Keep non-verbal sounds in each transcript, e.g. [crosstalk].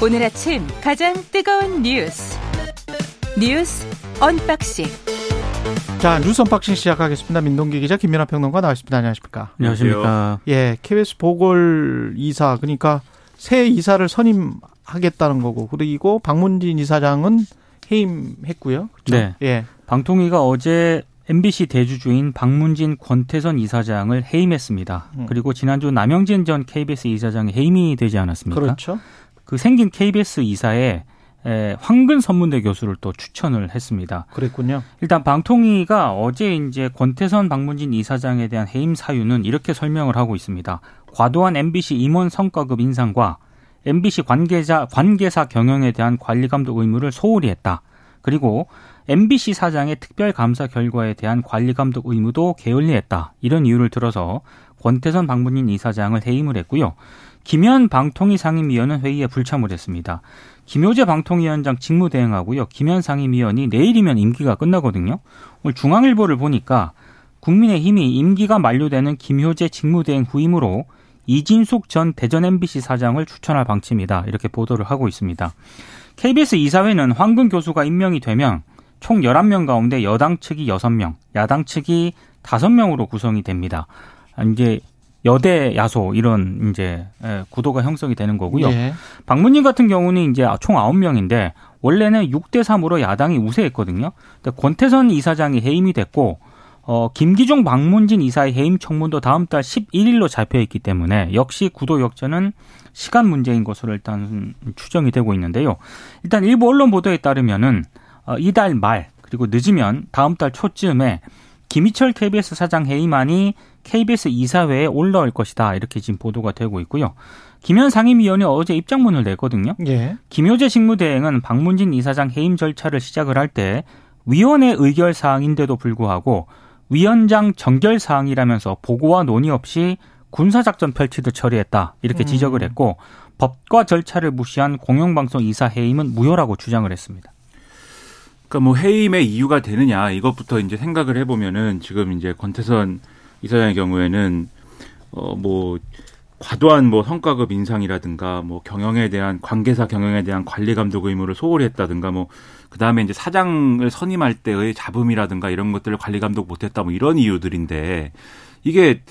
오늘 아침 가장 뜨거운 뉴스 뉴스 unboxing 자 뉴스 unboxing 시작하겠습니다. 민동기 기자 김민하 평론가 나와있습니다. 안녕하십니까? 안녕하십니까? 예, KBS 보궐 이사 그러니까 새 이사를 선임하겠다는 거고 그리고 방문진 이사장은 해임했고요. 그렇죠? 네. 예. 방통위가 어제 MBC 대주주인 방문진 권태선 이사장을 해임했습니다. 음. 그리고 지난주 남영진 전 KBS 이사장이 해임이 되지 않았습니까? 그렇죠. 그 생긴 KBS 이사에 에, 황근 선문대 교수를 또 추천을 했습니다. 그랬군요. 일단 방통위가 어제 이제 권태선 박문진 이사장에 대한 해임 사유는 이렇게 설명을 하고 있습니다. 과도한 MBC 임원 성과급 인상과 MBC 관계자 관계사 경영에 대한 관리 감독 의무를 소홀히 했다. 그리고 MBC 사장의 특별 감사 결과에 대한 관리 감독 의무도 게을리했다. 이런 이유를 들어서 권태선 박문진 이사장을 해임을 했고요. 김현 방통위 상임위원은 회의에 불참을 했습니다. 김효재 방통위원장 직무대행하고요. 김현 상임위원이 내일이면 임기가 끝나거든요. 오늘 중앙일보를 보니까 국민의힘이 임기가 만료되는 김효재 직무대행 후임으로 이진숙 전 대전 MBC 사장을 추천할 방침이다. 이렇게 보도를 하고 있습니다. KBS 이사회는 황근 교수가 임명이 되면 총 11명 가운데 여당 측이 6명, 야당 측이 5명으로 구성이 됩니다. 이제 여대 야소 이런 이제 예, 구도가 형성이 되는 거고요. 예. 박문진 같은 경우는 이제 총 9명인데 원래는 6대 3으로 야당이 우세했거든요. 근데 권태선 이사장이 해임이 됐고 어 김기종 박문진 이사의 해임 청문도 다음 달 11일로 잡혀 있기 때문에 역시 구도 역전은 시간 문제인 것으로 일단 추정이 되고 있는데요. 일단 일부 언론 보도에 따르면은 어, 이달 말 그리고 늦으면 다음 달 초쯤에 김희철 KBS 사장 해임안이 KBS 이사회에 올라올 것이다. 이렇게 지금 보도가 되고 있고요. 김현 상임위원이 어제 입장문을 냈거든요. 예. 김효재 직무대행은 박문진 이사장 해임 절차를 시작을 할 때 위원회 의결 사항인데도 불구하고 위원장 정결 사항이라면서 보고와 논의 없이 군사작전 펼치듯 처리했다. 이렇게 음. 지적을 했고 법과 절차를 무시한 공영방송 이사 해임은 무효라고 주장을 했습니다. 그러니까 뭐 해임의 이유가 되느냐 이것부터 이제 생각을 해보면은 지금 이제 권태선 이사장의 경우에는 어 뭐 과도한 뭐 성과급 인상이라든가 뭐 경영에 대한 관계사 경영에 대한 관리 감독 의무를 소홀히 했다든가 뭐 그다음에 이제 사장을 선임할 때의 잡음이라든가 이런 것들을 관리 감독 못 했다 뭐 이런 이유들인데 이게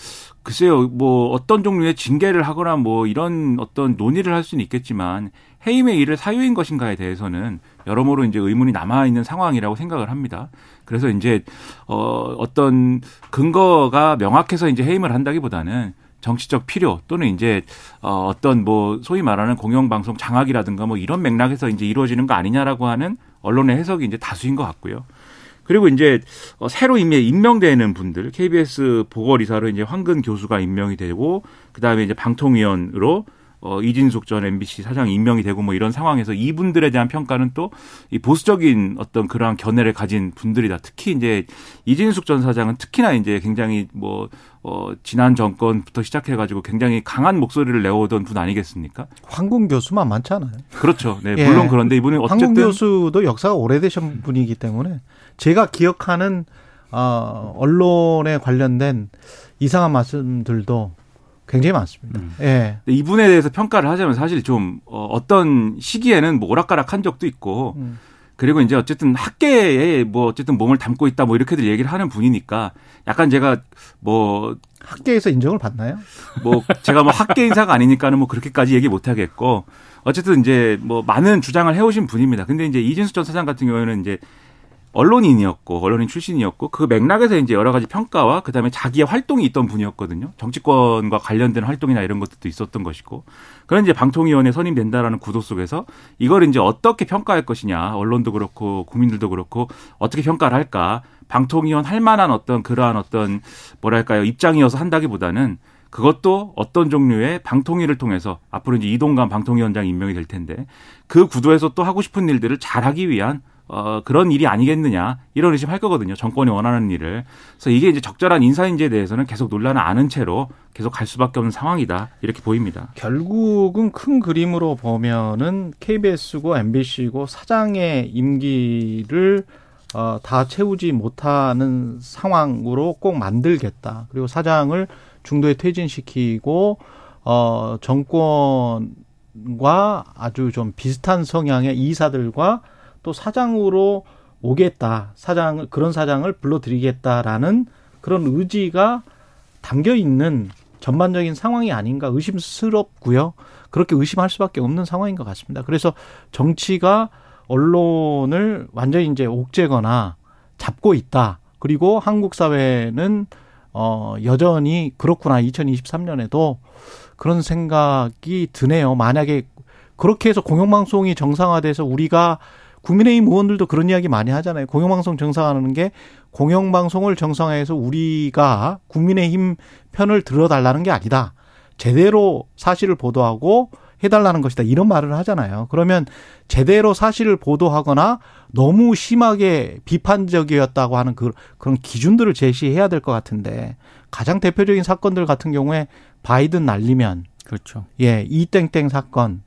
글쎄요 뭐 어떤 종류의 징계를 하거나 뭐 이런 어떤 논의를 할 수는 있겠지만 해임의 일을 사유인 것인가에 대해서는 여러모로 이제 의문이 남아 있는 상황이라고 생각을 합니다. 그래서 이제 어 어떤 근거가 명확해서 이제 해임을 한다기보다는 정치적 필요 또는 이제 어 어떤 뭐 소위 말하는 공영방송 장악이라든가 뭐 이런 맥락에서 이제 이루어지는 거 아니냐라고 하는 언론의 해석이 이제 다수인 것 같고요. 그리고 이제 어, 새로 임명 임명 되는 분들 KBS 보궐이사로 이제 황근 교수가 임명이 되고 그다음에 이제 방통위원으로 어, 이진숙 전 MBC 사장이 임명이 되고 뭐 이런 상황에서 이분들에 대한 평가는 또 이 보수적인 어떤 그러한 견해를 가진 분들이다. 특히 이제 이진숙 전 사장은 특히나 이제 굉장히 뭐, 어, 지난 정권부터 시작해가지고 굉장히 강한 목소리를 내오던 분 아니겠습니까? 황군 교수만 많지 않아요. 그렇죠. 네, 예. 물론 그런데 이분은 황군 어쨌든 교수도 역사가 오래되신 분이기 때문에 제가 기억하는 어, 언론에 관련된 이상한 말씀들도 굉장히 많습니다. 음. 예. 이분에 대해서 평가를 하자면 사실 좀 어, 어떤 시기에는 뭐 오락가락한 적도 있고 음. 그리고 이제 어쨌든 학계에 뭐 어쨌든 몸을 담고 있다 뭐 이렇게들 얘기를 하는 분이니까 약간 제가 뭐 학계에서 인정을 받나요? 뭐 제가 뭐 학계 인사가 아니니까는 뭐 그렇게까지 얘기 못 하겠고 어쨌든 이제 뭐 많은 주장을 해오신 분입니다. 근데 이제 이진수 전 사장 같은 경우에는 이제 언론인이었고 언론인 출신이었고 그 맥락에서 이제 여러 가지 평가와 그다음에 자기의 활동이 있던 분이었거든요. 정치권과 관련된 활동이나 이런 것들도 있었던 것이고. 그런 이제 방통위원회 선임된다라는 구도 속에서 이걸 이제 어떻게 평가할 것이냐. 언론도 그렇고 국민들도 그렇고 어떻게 평가를 할까. 방통위원 할 만한 어떤 그러한 어떤 뭐랄까요. 입장이어서 한다기보다는 그것도 어떤 종류의 방통위를 통해서 앞으로 이제 이동관 방통위원장이 임명이 될 텐데 그 구도에서 또 하고 싶은 일들을 잘하기 위한 어, 그런 일이 아니겠느냐 이런 의심 할 거거든요. 정권이 원하는 일을. 그래서 이게 이제 적절한 인사인지에 대해서는 계속 논란을 아는 채로 계속 갈 수밖에 없는 상황이다 이렇게 보입니다. 결국은 큰 그림으로 보면은 KBS고 MBC고 사장의 임기를 어, 다 채우지 못하는 상황으로 꼭 만들겠다. 그리고 사장을 중도에 퇴진시키고 어, 정권과 아주 좀 비슷한 성향의 이사들과 또 사장으로 오겠다. 사장 그런 사장을 불러들이겠다라는 그런 의지가 담겨 있는 전반적인 상황이 아닌가 의심스럽고요. 그렇게 의심할 수밖에 없는 상황인 것 같습니다. 그래서 정치가 언론을 완전히 이제 옥죄거나 잡고 있다. 그리고 한국 사회는 어 여전히 그렇구나. 2023년에도 그런 생각이 드네요. 만약에 그렇게 해서 공영방송이 정상화돼서 우리가 국민의힘 의원들도 그런 이야기 많이 하잖아요. 공영방송 정상화하는 게 공영방송을 정상화해서 우리가 국민의힘 편을 들어달라는 게 아니다. 제대로 사실을 보도하고 해달라는 것이다. 이런 말을 하잖아요. 그러면 제대로 사실을 보도하거나 너무 심하게 비판적이었다고 하는 그, 그런 기준들을 제시해야 될 것 같은데 가장 대표적인 사건들 같은 경우에 바이든 날리면 그렇죠. 예, 이땡땡 사건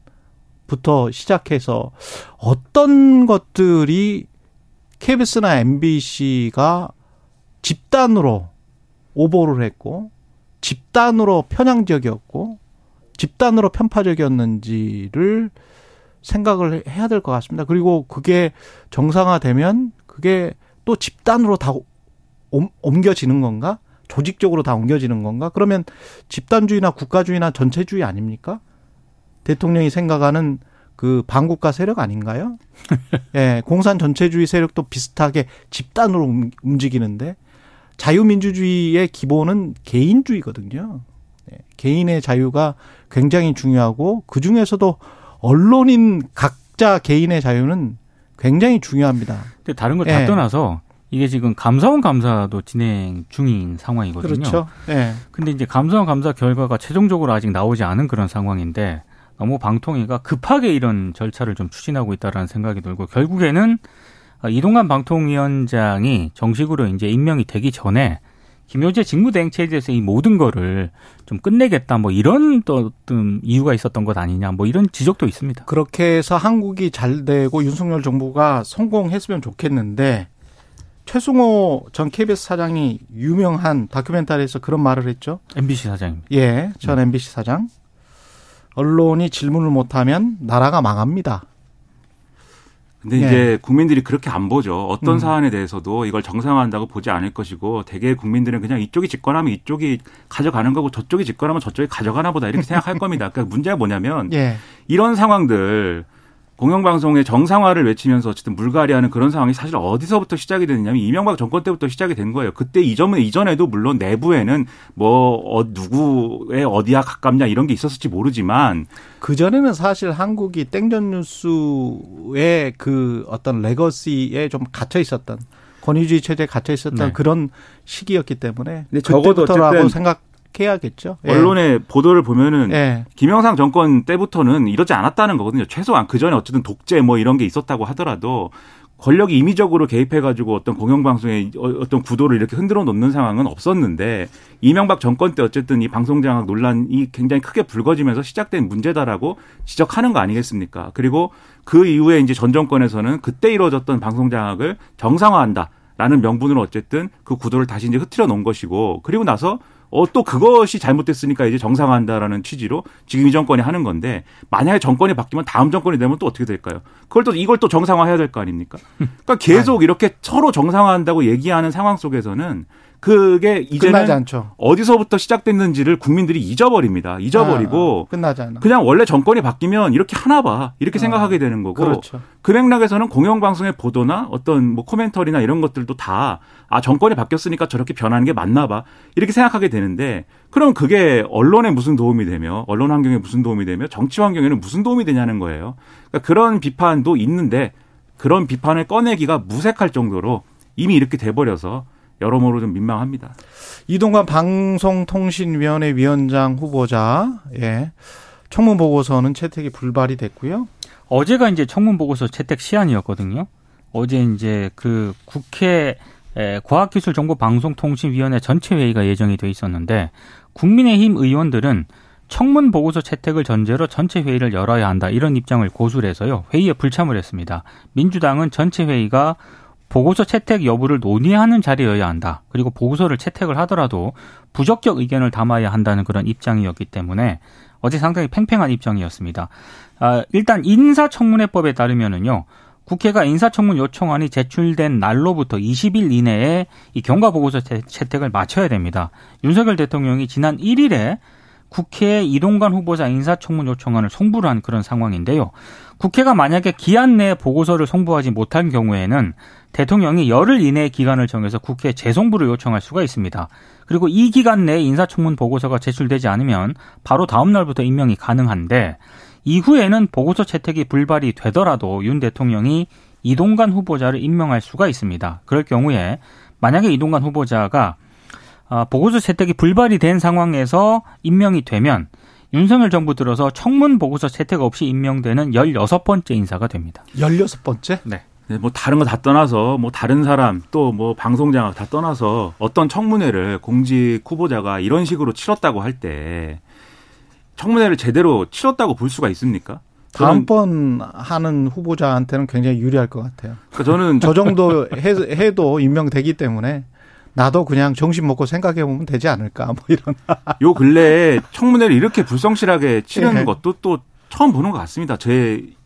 부터 시작해서 어떤 것들이 KBS나 MBC가 집단으로 오보를 했고 집단으로 편향적이었고 집단으로 편파적이었는지를 생각을 해야 될 것 같습니다. 그리고 그게 정상화되면 그게 또 집단으로 다 옮겨지는 건가? 조직적으로 다 옮겨지는 건가? 그러면 집단주의나 국가주의나 전체주의 아닙니까? 대통령이 생각하는 그 반국가 세력 아닌가요? [laughs] 예, 공산 전체주의 세력도 비슷하게 집단으로 움직이는데 자유민주주의의 기본은 개인주의거든요. 예, 개인의 자유가 굉장히 중요하고 그 중에서도 언론인 각자 개인의 자유는 굉장히 중요합니다. 근데 다른 걸다 예. 떠나서 이게 지금 감사원 감사도 진행 중인 상황이거든요. 그렇죠. 예. 근데 이제 감사원 감사 결과가 최종적으로 아직 나오지 않은 그런 상황인데 너무 방통위가 급하게 이런 절차를 좀 추진하고 있다라는 생각이 들고 결국에는 이동관 방통위원장이 정식으로 이제 임명이 되기 전에 김효재 직무대행체제에서 이 모든 거를 좀 끝내겠다 뭐 이런 또 어떤 이유가 있었던 것 아니냐 뭐 이런 지적도 있습니다. 그렇게 해서 한국이 잘 되고 윤석열 정부가 성공했으면 좋겠는데 최승호 전 KBS 사장이 유명한 다큐멘터리에서 그런 말을 했죠. MBC 사장입니다. 예, 전 음. MBC 사장. 언론이 질문을 못하면 나라가 망합니다. 근데 네. 이제 국민들이 그렇게 안 보죠. 어떤 음. 사안에 대해서도 이걸 정상화한다고 보지 않을 것이고 대개 국민들은 그냥 이쪽이 집권하면 이쪽이 가져가는 거고 저쪽이 집권하면 저쪽이 가져가나 보다 이렇게 생각할 [laughs] 겁니다. 그러니까 문제가 뭐냐면 네. 이런 상황들 공영방송의 정상화를 외치면서 어쨌든 물갈이하는 그런 상황이 사실 어디서부터 시작이 됐냐면 이명박 정권 때부터 시작이 된 거예요. 그때 이전에 이전에도 물론 내부에는 뭐 어, 누구의 어디야 가깝냐 이런 게 있었을지 모르지만 그 전에는 사실 한국이 땡전 뉴스의 그 어떤 레거시에 좀 갇혀 있었던 권위주의 체제에 갇혀 있었던 네. 그런 시기였기 때문에 근데 적어도 어쨌든 생각 해야겠죠. 예. 언론의 보도를 보면은 예. 김영삼 정권 때부터는 이러지 않았다는 거거든요. 최소한 그 전에 어쨌든 독재 뭐 이런 게 있었다고 하더라도 권력이 임의적으로 개입해가지고 어떤 공영방송의 어, 어떤 구도를 이렇게 흔들어 놓는 상황은 없었는데 이명박 정권 때 어쨌든 이 방송장악 논란이 굉장히 크게 불거지면서 시작된 문제다라고 지적하는 거 아니겠습니까? 그리고 그 이후에 이제 전 정권에서는 그때 이루어졌던 방송장악을 정상화한다. 라는 명분으로 어쨌든 그 구도를 다시 이제 흐트려 놓은 것이고 그리고 나서 어, 또 그것이 잘못됐으니까 이제 정상화한다라는 취지로 지금 이 정권이 하는 건데 만약에 정권이 바뀌면 다음 정권이 되면 또 어떻게 될까요? 그걸 또 이걸 또 정상화해야 될 거 아닙니까? 그러니까 [laughs] 계속 이렇게 서로 정상화한다고 얘기하는 상황 속에서는 그게 이제는 어디서부터 시작됐는지를 국민들이 잊어버립니다. 잊어버리고 아, 끝나지 않아. 그냥 원래 정권이 바뀌면 이렇게 하나 봐 이렇게 아, 생각하게 되는 거고 그렇죠. 그 맥락에서는 공영방송의 보도나 어떤 뭐 코멘터리나 이런 것들도 다 아 정권이 바뀌었으니까 저렇게 변하는 게 맞나 봐 이렇게 생각하게 되는데 그럼 그게 언론에 무슨 도움이 되며 언론 환경에 무슨 도움이 되며 정치 환경에는 무슨 도움이 되냐는 거예요. 그러니까 그런 비판도 있는데 그런 비판을 꺼내기가 무색할 정도로 이미 이렇게 돼버려서 여러모로 좀 민망합니다. 이동관 방송통신위원회 위원장 후보자, 예. 청문 보고서는 채택이 불발이 됐고요. 어제가 이제 청문 보고서 채택 시한이었거든요. 어제 이제 그 국회 과학기술정보방송통신위원회 전체 회의가 예정이 돼 있었는데 국민의힘 의원들은 청문 보고서 채택을 전제로 전체 회의를 열어야 한다 이런 입장을 고수해서요 회의에 불참을 했습니다. 민주당은 전체 회의가 보고서 채택 여부를 논의하는 자리여야 한다. 그리고 보고서를 채택을 하더라도 부적격 의견을 담아야 한다는 그런 입장이었기 때문에 어제 상당히 팽팽한 입장이었습니다. 아, 일단 인사청문회법에 따르면은요. 국회가 인사청문 요청안이 제출된 날로부터 20일 이내에 이 경과 보고서 채택을 마쳐야 됩니다. 윤석열 대통령이 지난 1일에 국회에 이동관 후보자 인사청문 요청안을 송부를 한 그런 상황인데요. 국회가 만약에 기한 내에 보고서를 송부하지 못한 경우에는 대통령이 열흘 이내의 기간을 정해서 국회에 재송부를 요청할 수가 있습니다. 그리고 이 기간 내에 인사청문 보고서가 제출되지 않으면 바로 다음 날부터 임명이 가능한데 이후에는 보고서 채택이 불발이 되더라도 윤 대통령이 이동관 후보자를 임명할 수가 있습니다. 그럴 경우에 만약에 이동관 후보자가 아, 보고서 채택이 불발이 된 상황에서 임명이 되면 윤석열 정부 들어서 청문 보고서 채택 없이 임명되는 16번째 인사가 됩니다. 16번째? 네. 네, 뭐 다른 거 다 떠나서 뭐 다른 사람 또 뭐 방송장악 다 떠나서 어떤 청문회를 공직 후보자가 이런 식으로 치렀다고 할 때 청문회를 제대로 치렀다고 볼 수가 있습니까? 다음번 하는 후보자한테는 굉장히 유리할 것 같아요. 그러니까 저는 저 정도 해, 도 임명되기 때문에 나도 그냥 정신 먹고 생각해 보면 되지 않을까 뭐 이런. 요 근래에 청문회를 이렇게 불성실하게 치르는 네. 것도 또 처음 보는 것 같습니다. 제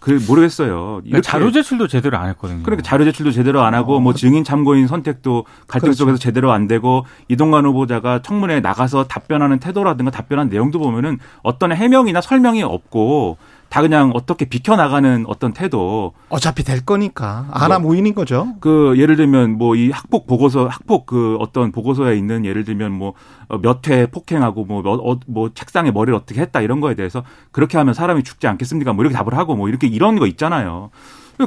그 모르겠어요. 이렇게 자료 제출도 제대로 안 했거든요. 그러니까 자료 제출도 제대로 안 하고 어. 뭐 증인 참고인 선택도 갈등 그렇죠. 속에서 제대로 안 되고 이동관 후보자가 청문회에 나가서 답변하는 태도라든가 답변한 내용도 보면은 어떤 해명이나 설명이 없고 다 그냥 어떻게 비켜나가는 어떤 태도. 어차피 될 거니까. 아나 뭐, 무인인 거죠. 그 예를 들면 뭐 이 학폭 보고서, 학폭 그 어떤 보고서에 있는 예를 들면 뭐 몇 회 폭행하고 뭐, 어, 뭐 책상에 머리를 어떻게 했다 이런 거에 대해서 그렇게 하면 사람이 죽지 않겠습니까? 뭐 이렇게 답을 하고 뭐 이렇게 이런 거 있잖아요.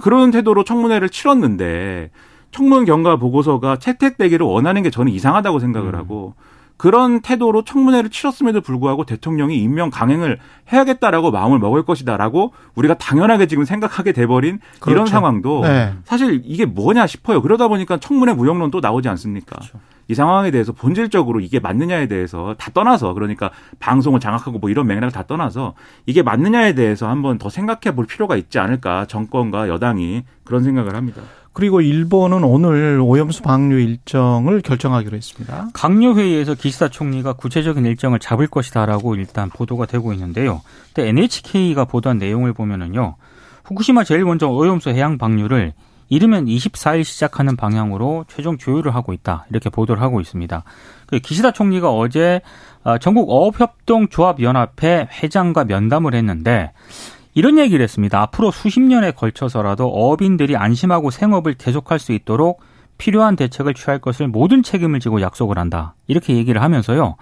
그런 태도로 청문회를 치렀는데 청문 경과 보고서가 채택되기를 원하는 게 저는 이상하다고 생각을 음. 하고 그런 태도로 청문회를 치렀음에도 불구하고 대통령이 임명 강행을 해야겠다라고 마음을 먹을 것이다라고 우리가 당연하게 지금 생각하게 돼버린 그렇죠. 이런 상황도 네. 사실 이게 뭐냐 싶어요. 그러다 보니까 청문회 무용론 또 나오지 않습니까? 그렇죠. 이 상황에 대해서 본질적으로 이게 맞느냐에 대해서 다 떠나서 그러니까 방송을 장악하고 뭐 이런 맥락을 다 떠나서 이게 맞느냐에 대해서 한번 더 생각해 볼 필요가 있지 않을까 정권과 여당이 그런 생각을 합니다. 그리고 일본은 오늘 오염수 방류 일정을 결정하기로 했습니다. 강요 회의에서 기시다 총리가 구체적인 일정을 잡을 것이다라고 일단 보도가 되고 있는데요. 근데 NHK가 보도한 내용을 보면은요. 후쿠시마 제일 먼저 오염수 해양 방류를 이르면 24일 시작하는 방향으로 최종 조율을 하고 있다. 이렇게 보도를 하고 있습니다. 그 기시다 총리가 어제 아, 전국 어업협동조합연합회 회장과 면담을 했는데 이런 얘기를 했습니다. 앞으로 수십 년에 걸쳐서라도 어업인들이 안심하고 생업을 계속할 수 있도록 필요한 대책을 취할 것을 모든 책임을 지고 약속을 한다. 이렇게 얘기를 하면서요.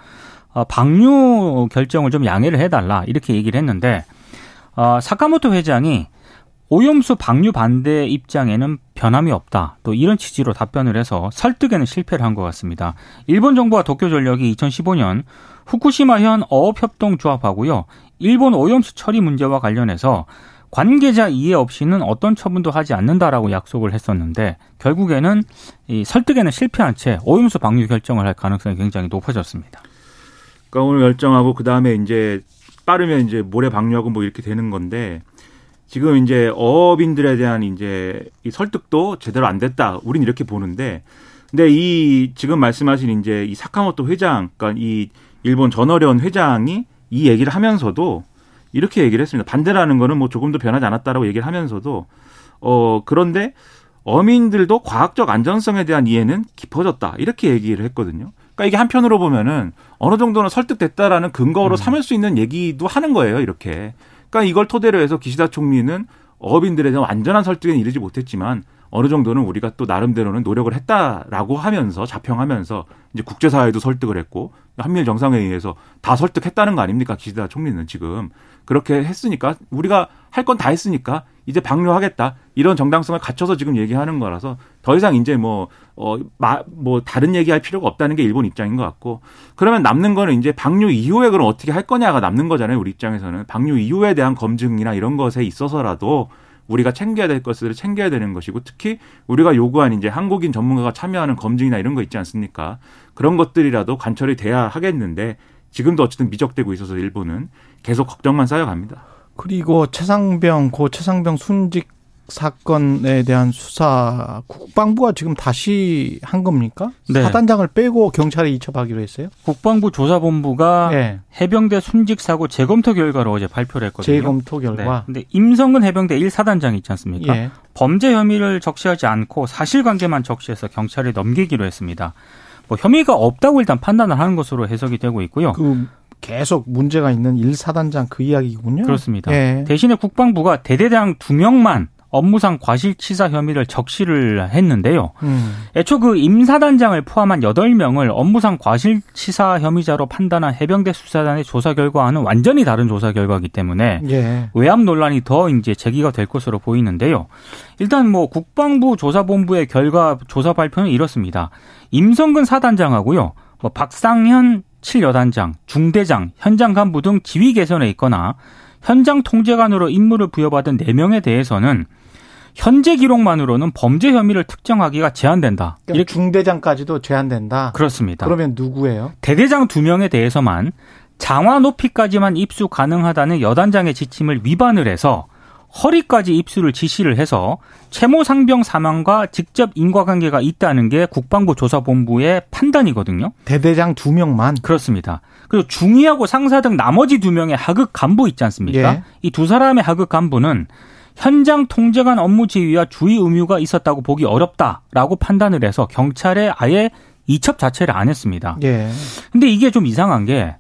어, 방류 결정을 좀 양해를 해달라. 이렇게 얘기를 했는데, 어, 사카모토 회장이 오염수 방류 반대 입장에는 변함이 없다. 또 이런 취지로 답변을 해서 설득에는 실패를 한 것 같습니다. 일본 정부와 도쿄 전력이 2015년 후쿠시마현 어업협동조합하고요. 일본 오염수 처리 문제와 관련해서 관계자 이해 없이는 어떤 처분도 하지 않는다라고 약속을 했었는데 결국에는 이 설득에는 실패한 채 오염수 방류 결정을 할 가능성이 굉장히 높아졌습니다. 그러니까 오늘 결정하고 그 다음에 이제 빠르면 이제 모래 방류하고 뭐 이렇게 되는 건데 지금 이제 어업인들에 대한 이제 이 설득도 제대로 안 됐다. 우린 이렇게 보는데 근데 이 지금 말씀하신 이제 이 사카모토 회장, 그러니까 이 일본 전어련 회장이 이 얘기를 하면서도 이렇게 얘기를 했습니다. 반대라는 거는 뭐 조금도 변하지 않았다라고 얘기를 하면서도 어 그런데 어민들도 과학적 안전성에 대한 이해는 깊어졌다. 이렇게 얘기를 했거든요. 그러니까 이게 한편으로 보면은 어느 정도는 설득됐다라는 근거로 음. 삼을 수 있는 얘기도 하는 거예요. 이렇게. 그러니까 이걸 토대로 해서 기시다 총리는 어민들에 대한 완전한 설득에 이르지 못했지만 어느 정도는 우리가 또 나름대로는 노력을 했다라고 하면서 자평하면서 이제 국제사회도 설득을 했고 한미일 정상회의에서 다 설득했다는 거 아닙니까? 기시다 총리는 지금. 그렇게 했으니까 우리가 할 건 다 했으니까 이제 방류하겠다. 이런 정당성을 갖춰서 지금 얘기하는 거라서 더 이상 이제 뭐 어, 마, 뭐 다른 얘기할 필요가 없다는 게 일본 입장인 것 같고. 그러면 남는 거는 이제 방류 이후에 그럼 어떻게 할 거냐가 남는 거잖아요 우리 입장에서는. 방류 이후에 대한 검증이나 이런 것에 있어서라도 우리가 챙겨야 될 것을 챙겨야 되는 것이고 특히 우리가 요구한 이제 한국인 전문가가 참여하는 검증이나 이런 거 있지 않습니까? 그런 것들이라도 관철이 돼야 하겠는데 지금도 어쨌든 미적되고 있어서 일본은 계속 걱정만 쌓여갑니다. 그리고 최상병 고 최상병 순직 사건에 대한 수사 국방부가 지금 다시 한 겁니까? 네. 사단장을 빼고 경찰에 이첩하기로 했어요. 국방부 조사본부가 네. 해병대 순직 사고 재검토 결과를 어제 발표를 했거든요. 재검토 네. 결과. 근데 임성근 해병대 1사단장 있지 않습니까? 예. 범죄 혐의를 적시하지 않고 사실관계만 적시해서 경찰에 넘기기로 했습니다. 뭐 혐의가 없다고 일단 판단을 하는 것으로 해석이 되고 있고요. 그 계속 문제가 있는 1사단장 그 이야기군요. 그렇습니다. 예. 대신에 국방부가 대대장 두 명만 업무상 과실치사 혐의를 적시를 했는데요. 음. 애초 그 임사단장을 포함한 8명을 업무상 과실치사 혐의자로 판단한 해병대 수사단의 조사 결과와는 완전히 다른 조사 결과이기 때문에 예. 외압 논란이 더 이제 제기가 될 것으로 보이는데요. 일단 뭐 국방부 조사본부의 결과 조사 발표는 이렇습니다. 임성근 사단장하고요. 뭐 박상현 7여단장, 중대장, 현장 간부 등 지위 개선에 있거나 현장 통제관으로 임무를 부여받은 4명에 대해서는 현재 기록만으로는 범죄 혐의를 특정하기가 제한된다. 그러니까 이렇게 중대장까지도 제한된다. 그렇습니다. 그러면 누구예요? 대대장 두 명에 대해서만 장화 높이까지만 입수 가능하다는 여단장의 지침을 위반을 해서 허리까지 입수를 지시를 해서 채모 상병 사망과 직접 인과관계가 있다는 게 국방부 조사본부의 판단이거든요. 대대장 두 명만. 그렇습니다. 그리고 중위하고 상사 등 나머지 두 명의 하급 간부 있지 않습니까? 예. 이두 사람의 하급 간부는 현장 통제관 업무 지휘와 주의 의무가 있었다고 보기 어렵다라고 판단을 해서 경찰에 아예 이첩 자체를 안 했습니다. 예. 근데 이게 좀 이상한 게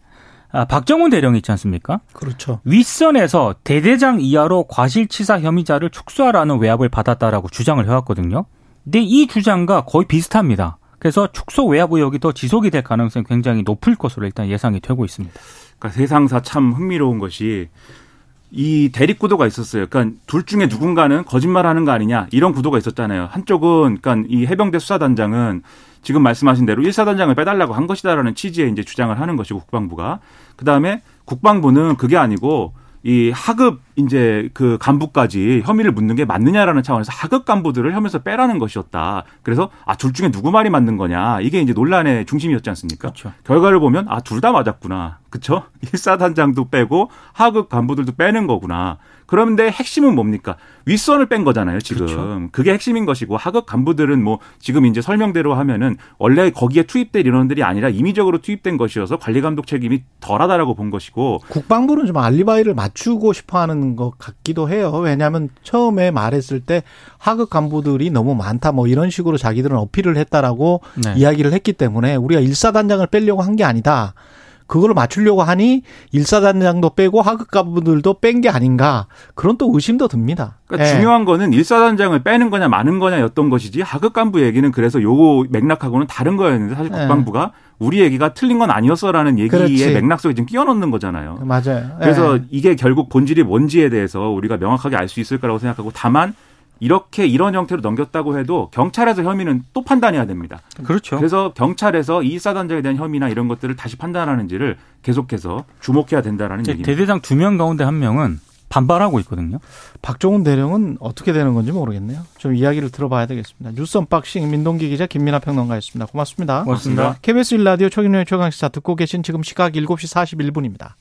아, 박정훈 대령 있지 않습니까? 그렇죠. 윗선에서 대대장 이하로 과실치사 혐의자를 축소하라는 외압을 받았다라고 주장을 해왔거든요. 근데 이 주장과 거의 비슷합니다. 그래서 축소 외압 의혹이 더 지속이 될 가능성이 굉장히 높을 것으로 일단 예상이 되고 있습니다. 그러니까 세상사 참 흥미로운 것이 이 대립 구도가 있었어요. 그러니까 둘 중에 누군가는 거짓말하는 거 아니냐 이런 구도가 있었잖아요. 한쪽은 그러니까 이 해병대 수사단장은 지금 말씀하신 대로 1사단장을 빼달라고 한 것이다라는 취지의 이제 주장을 하는 것이고 국방부가 그 다음에 국방부는 그게 아니고 이 하급 이제 그 간부까지 혐의를 묻는 게 맞느냐라는 차원에서 하급 간부들을 혐의에서 빼라는 것이었다. 그래서 아 둘 중에 누구 말이 맞는 거냐 이게 이제 논란의 중심이었지 않습니까? 그렇죠. 결과를 보면 아 둘 다 맞았구나. 그쵸? [laughs] 1사단장도 빼고 하급 간부들도 빼는 거구나. 그런데 핵심은 뭡니까? 윗선을 뺀 거잖아요, 지금. 그렇죠. 그게 핵심인 것이고 하급 간부들은 뭐 지금 이제 설명대로 하면은 원래 거기에 투입될 인원들이 아니라 임의적으로 투입된 것이어서 관리 감독 책임이 덜하다라고 본 것이고 국방부는 좀 알리바이를 맞추고 싶어 하는 것 같기도 해요. 왜냐하면 처음에 말했을 때 하급 간부들이 너무 많다 뭐 이런 식으로 자기들은 어필을 했다라고 네. 이야기를 했기 때문에 우리가 일사단장을 빼려고 한 게 아니다. 그거를 맞추려고 하니 일사단장도 빼고 하급 간부들도 뺀 게 아닌가 그런 또 의심도 듭니다. 그러니까 예. 중요한 거는 일사단장을 빼는 거냐 마는 거냐였던 것이지 하급 간부 얘기는 그래서 요 맥락하고는 다른 거였는데 사실 네. 국방부가 우리 얘기가 틀린 건 아니었어라는 얘기의 그렇지. 맥락 속에 지금 끼워 넣는 거잖아요. 맞아요. 그래서 예. 이게 결국 본질이 뭔지에 대해서 우리가 명확하게 알 수 있을 거라고 생각하고 다만 이렇게 이런 형태로 넘겼다고 해도 경찰에서 혐의는 또 판단해야 됩니다. 그렇죠. 그래서 경찰에서 이 사단장에 대한 혐의나 이런 것들을 다시 판단하는지를 계속해서 주목해야 된다라는 얘기입니다. 대대장 두 명 가운데 한 명은 반발하고 있거든요. 박정훈 대령은 어떻게 되는 건지 모르겠네요. 좀 이야기를 들어봐야 되겠습니다. 뉴스 unboxing 민동기 기자 김민하 평론가였습니다. 고맙습니다. 고맙습니다. KBS 1라디오 최경영의 최강시사 듣고 계신 지금 시각 7시 41분입니다.